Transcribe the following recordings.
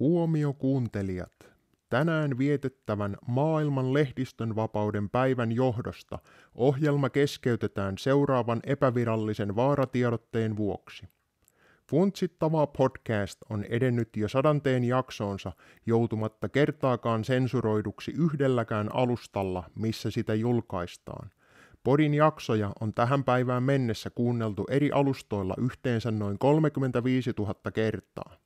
Huomio kuuntelijat! Tänään vietettävän maailman lehdistön vapauden päivän johdosta ohjelma keskeytetään seuraavan epävirallisen vaaratiedotteen vuoksi. Funtsittava podcast on edennyt jo sadanteen jaksoonsa joutumatta kertaakaan sensuroiduksi yhdelläkään alustalla, missä sitä julkaistaan. Podin jaksoja on tähän päivään mennessä kuunneltu eri alustoilla yhteensä noin 35 000 kertaa.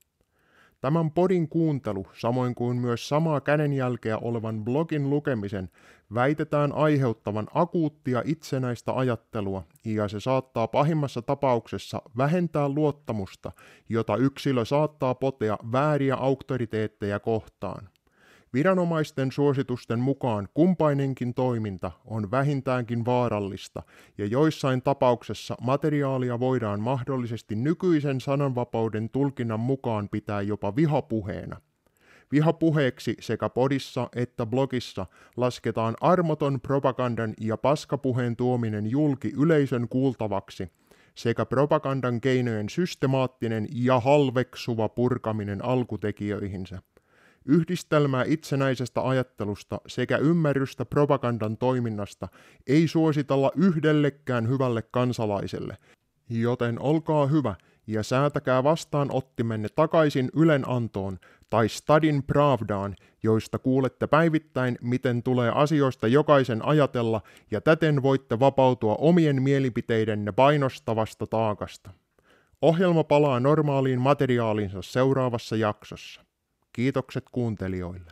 Tämän podin kuuntelu, samoin kuin myös samaa kädenjälkeä olevan blogin lukemisen, väitetään aiheuttavan akuuttia itsenäistä ajattelua, ja se saattaa pahimmassa tapauksessa vähentää luottamusta, jota yksilö saattaa potea vääriä auktoriteetteja kohtaan. Viranomaisten suositusten mukaan kumpainenkin toiminta on vähintäänkin vaarallista, ja joissain tapauksessa materiaalia voidaan mahdollisesti nykyisen sananvapauden tulkinnan mukaan pitää jopa vihapuheena. Vihapuheeksi sekä podissa että blogissa lasketaan armoton propagandan ja paskapuheen tuominen julki yleisön kuultavaksi sekä propagandan keinojen systemaattinen ja halveksuva purkaminen alkutekijöihinsä yhdistelmää itsenäisestä ajattelusta sekä ymmärrystä propagandan toiminnasta ei suositella yhdellekään hyvälle kansalaiselle, joten olkaa hyvä ja säätäkää vastaanottimenne takaisin Ylen antoon tai Stadin Pravdaan, joista kuulette päivittäin, miten tulee asioista jokaisen ajatella, ja täten voitte vapautua omien mielipiteidenne painostavasta taakasta. Ohjelma palaa normaaliin materiaalinsa seuraavassa jaksossa. Kiitokset kuuntelijoille.